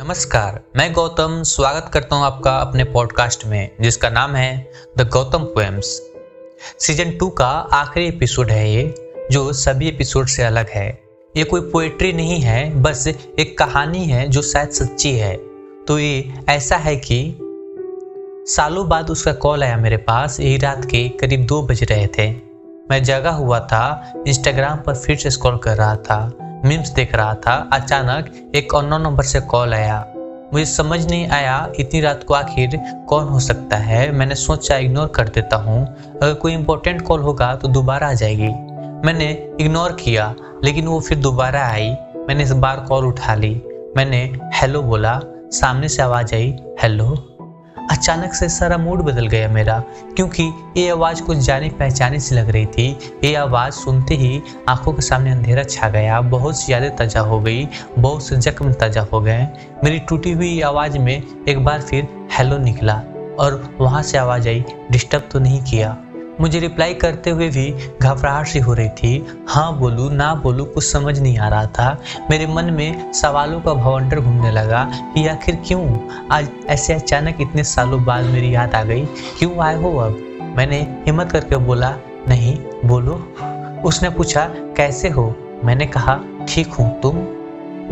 नमस्कार, मैं गौतम स्वागत करता हूँ आपका अपने पॉडकास्ट में, जिसका नाम है the Gautam poems season two का आखिरी एपिसोड है ये, जो सभी एपिसोड से अलग है। ये कोई पोएट्री नहीं है, बस एक कहानी है जो शायद सच्ची है। तो ये ऐसा है कि सालों बाद उसका कॉल आया मेरे पास, यही रात के करीब दो बज रहे थे। मैं जगा हुआ था इंस्टाग्राम पर फिर से स्क्रॉल कर रहा था। मीम्स देख रहा था। अचानक एक अननोन नंबर से कॉल आया। मुझे समझ नहीं आया इतनी रात को आखिर कौन हो सकता है। मैंने सोचा इग्नोर कर देता हूँ। अगर कोई इंपॉर्टेंट कॉल होगा तो दोबारा आ जाएगी। मैंने इग्नोर किया, लेकिन वो फिर दोबारा आई। मैंने इस बार कॉल उठा ली। मैंने हेलो बोला। सामने से आवाज़ आई हेलो अचानक से सारा मूड बदल गया मेरा, क्योंकि ये आवाज़ कुछ जाने पहचाने से लग रही थी। ये आवाज़ सुनते ही आँखों के सामने अंधेरा छा गया, बहुत ज़्यादा यादें ताज़ा हो गई, बहुत से जख्म ताज़ा हो गए। मेरी टूटी हुई आवाज़ में एक बार फिर हेलो निकला और वहाँ से आवाज़ आई, डिस्टर्ब तो नहीं किया। मुझे रिप्लाई करते हुए भी घबराहट सी हो रही थी। हाँ बोलूँ, ना बोलूँ, कुछ समझ नहीं आ रहा था। मेरे मन में सवालों का भवंडर घूमने लगा कि आखिर क्यों? आज ऐसे अचानक इतने सालों बाद मेरी याद आ गई। क्यों आए हो अब? मैंने हिम्मत करके बोला, नहीं, बोलो। उसने पूछा, कैसे हो? मैंने कहा, ठीक हूँ, तुम?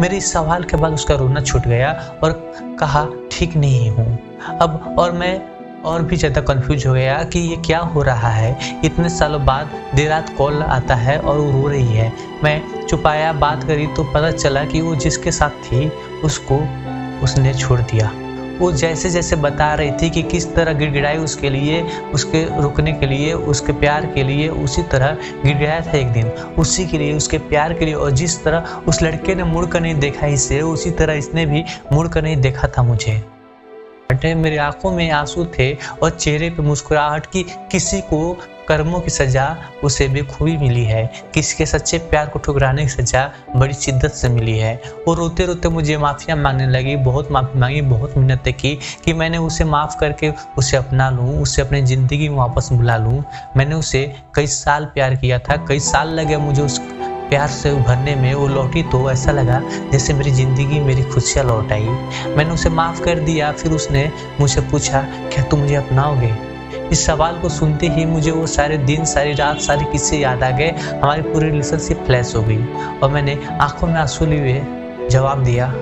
मेरे इस सवाल के बाद उसका रोना छूट गया और कहा, ठीक नहीं हूँ। अब और मैं और भी ज़्यादा कंफ्यूज हो गया कि ये क्या हो रहा है। इतने सालों बाद देर रात कॉल आता है और वो रो रही है। मैं छुपाया बात करी तो पता चला कि वो जिसके साथ थी, उसको उसने छोड़ दिया। वो जैसे जैसे बता रही थी कि किस तरह गिड़गिड़ाई उसके लिए, उसके रुकने के लिए, उसके प्यार के लिए, उसी तरह गिड़गिड़ाया था एक दिन। उसी के लिए, उसके प्यार के लिए और जिस तरह उस लड़के ने मुड़ कर नहीं देखा इसे, उसी तरह इसने भी मुड़ कर नहीं देखा था मुझे। हटे मेरी आँखों में आँसू थे और चेहरे पे मुस्कुराहट की किसी को कर्मों की सजा उसे बेखूबी मिली है। किसी के सच्चे प्यार को ठुकराने की सजा बड़ी शिद्दत से मिली है। वो रोते रोते मुझे माफ़ियाँ मांगने लगी, बहुत माफ़ी मांगी, बहुत मिन्नतें की कि मैंने उसे माफ़ करके उसे अपना लूँ, उसे अपनी ज़िंदगी में वापस बुला लूँ। मैंने उसे कई साल प्यार किया था, कई साल लगे मुझे उस प्यार से उभरने में वो लौटी तो ऐसा लगा जैसे मेरी ज़िंदगी मेरी खुशियाँ लौट आई। मैंने उसे माफ़ कर दिया, फिर उसने मुझसे पूछा, क्या तुम मुझे अपनाओगे? इस सवाल को सुनते ही मुझे वो सारे दिन, सारी रात, सारे किस्से याद आ गए। हमारी पूरी रिलेशनशिप फ्लैश हो गई और मैंने आँखों में आँसू लिए जवाब दिया,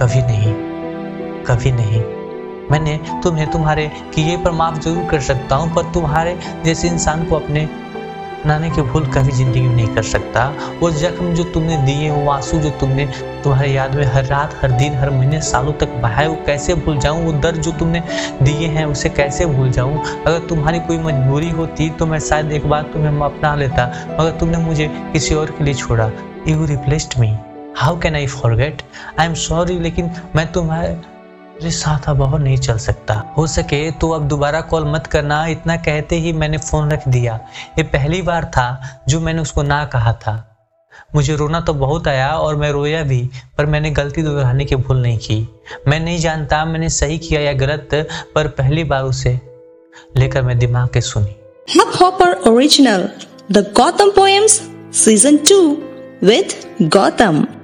कभी नहीं कभी नहीं। मैंने तुम्हें, तुम्हारे किए पर माफ़ ज़रूर कर सकता हूँ, पर तुम्हारे जैसे इंसान को अपने अपनाने की भूल कभी ज़िंदगी में नहीं कर सकता। वो जख्म जो तुमने दिए, वो आँसू जो तुमने तुम्हारे याद में हर रात, हर दिन, हर महीने, सालों तक बहाए, वो कैसे भूल जाऊँ? वो दर्द जो तुमने दिए हैं, उसे कैसे भूल जाऊँ? अगर तुम्हारी कोई मजबूरी होती तो मैं शायद एक बार तुम्हें अपना लेता, मगर तुमने मुझे किसी और के लिए छोड़ा। You replaced me how can I forget I am sorry लेकिन मैं तुम्हारे मेरे साथ अब और नहीं चल सकता। हो सके तो अब दोबारा कॉल मत करना, इतना कहते ही मैंने फ़ोन रख दिया। ये पहली बार था जो मैंने उसको ना कहा था। मुझे रोना तो बहुत आया और मैं रोया भी, पर मैंने गलती दोहराने की भूल नहीं की। मैं नहीं जानता मैंने सही किया या गलत, पर पहली बार उसे लेकर मैं दिमाग के सुनी। Hopper Original, The Gotham Poems, Season 2 with Gotham